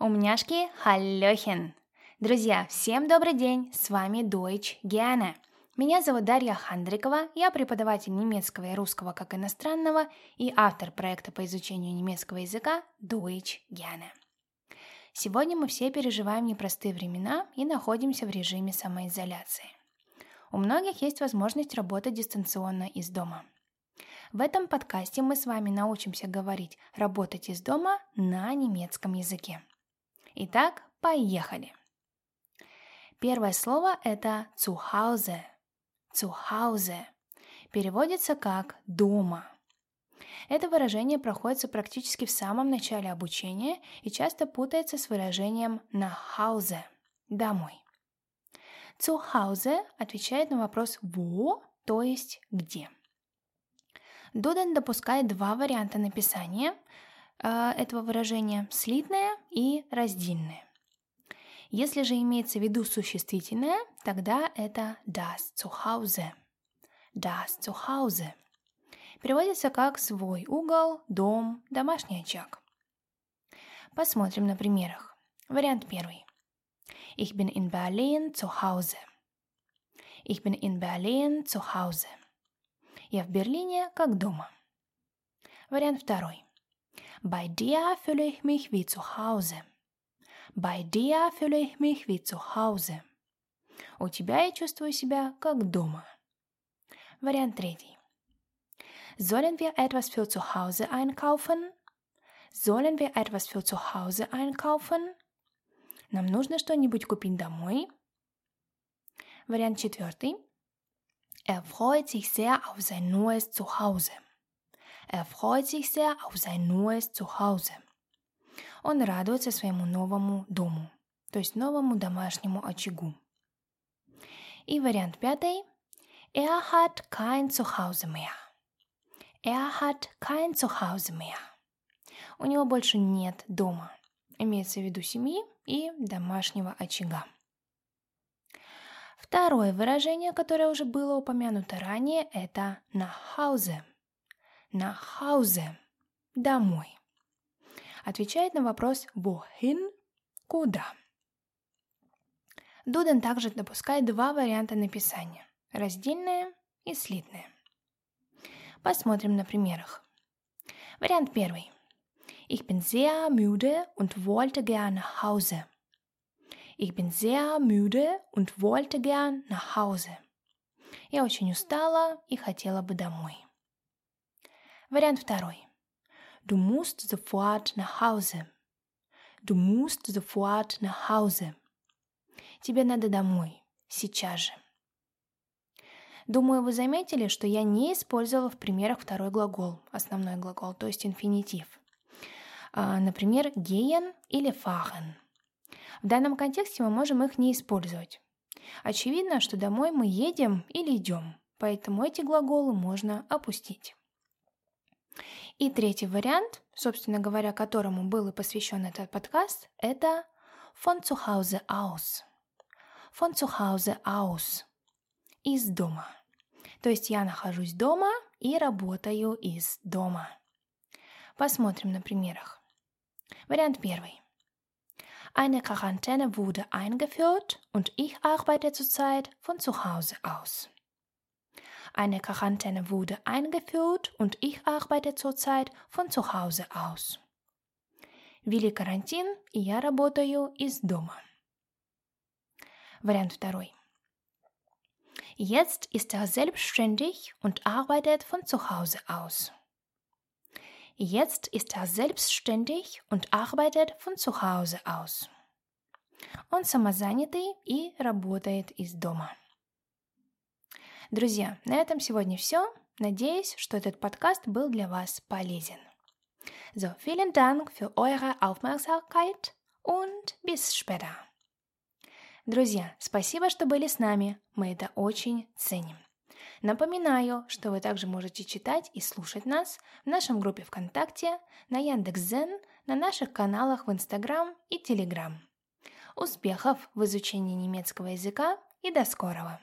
Умняшки, халлёхен! Друзья, всем добрый день! С вами Deutsch Гиана. Меня зовут Дарья Хандрикова, я преподаватель немецкого и русского как иностранного и автор проекта по изучению немецкого языка Deutsch Гиана. Сегодня мы все переживаем непростые времена и находимся в режиме самоизоляции. У многих есть возможность работать дистанционно из дома. В этом подкасте мы с вами научимся говорить «работать из дома» на немецком языке. Итак, поехали. Первое слово это «zu Zuhause переводится как «дома». Это выражение проходится практически в самом начале обучения и часто путается с выражением «на Hause» – «домой». Zuhause отвечает на вопрос «wo», то есть «где». Доден допускает два варианта написания – этого выражения слитное и раздельное. Если же имеется в виду существительное, тогда это das Zuhause. Das Zuhause. Переводится как свой угол, дом, домашний очаг. Посмотрим на примерах. Вариант первый. Ich bin in Berlin zu Hause. Ich bin in Berlin zu Hause. Я в Берлине как дома. Вариант второй. Bei dir fühle ich mich wie zu Hause. Bei dir fühle ich mich wie zu Hause. У тебя я чувствую себя как дома. Вариант третий. Sollen wir etwas für zu Hause einkaufen? Sollen wir etwas für zu Hause einkaufen? Нам нужно что-нибудь купить домой. Вариант четвертый. Er freut sich sehr auf sein neues Zuhause. Er freut sich sehr auf sein neues Zuhause. Он радуется своему новому дому, то есть новому домашнему очагу. И вариант пятый. Er hat kein Zuhause mehr. Er hat kein Zuhause mehr. У него больше нет дома. Имеется в виду семьи и домашнего очага. Второе выражение, которое уже было упомянуто ранее, это nach Hause – nach Hause – домой. Отвечает на вопрос wohin – куда. Дуден также допускает два варианта написания – раздельное и слитное. Посмотрим на примерах. Вариант первый. Ich bin sehr müde und wollte gern nach Hause. Ich bin sehr müde und wollte gern nach Hause. Я очень устала и хотела бы домой. Вариант второй. Du musst sofort nach Hause. Du musst sofort nach Hause. Тебе надо домой. Сейчас же. Думаю, вы заметили, что я не использовала в примерах второй глагол, основной глагол, то есть инфинитив. А, например, gehen или fahren. В данном контексте мы можем их не использовать. Очевидно, что домой мы едем или идем, поэтому эти глаголы можно опустить. И третий вариант, собственно говоря, которому был и посвящен этот подкаст, это von zu Hause aus. Von zu Hause aus. Из дома. То есть я нахожусь дома и работаю из дома. Посмотрим на примерах. Вариант первый. Eine Quarantäne wurde eingeführt und ich arbeite zurzeit von zu Hause aus. Eine Quarantäne wurde eingeführt und ich arbeite zurzeit von zu Hause aus. Ввели карантин, и я работаю из дома. Вариант второй. Jetzt ist er selbstständig und arbeitet von zu Hause aus. Jetzt ist er selbstständig und arbeitet von zu Hause aus. Он самозанятый и работает из дома. Друзья, на этом сегодня все. Надеюсь, что этот подкаст был для вас полезен. So, vielen Dank für eure Aufmerksamkeit und bis später. Друзья, спасибо, что были с нами. Мы это очень ценим. Напоминаю, что вы также можете читать и слушать нас в нашем группе ВКонтакте, на Яндекс.Зен, на наших каналах в Инстаграм и Телеграм. Успехов в изучении немецкого языка и до скорого!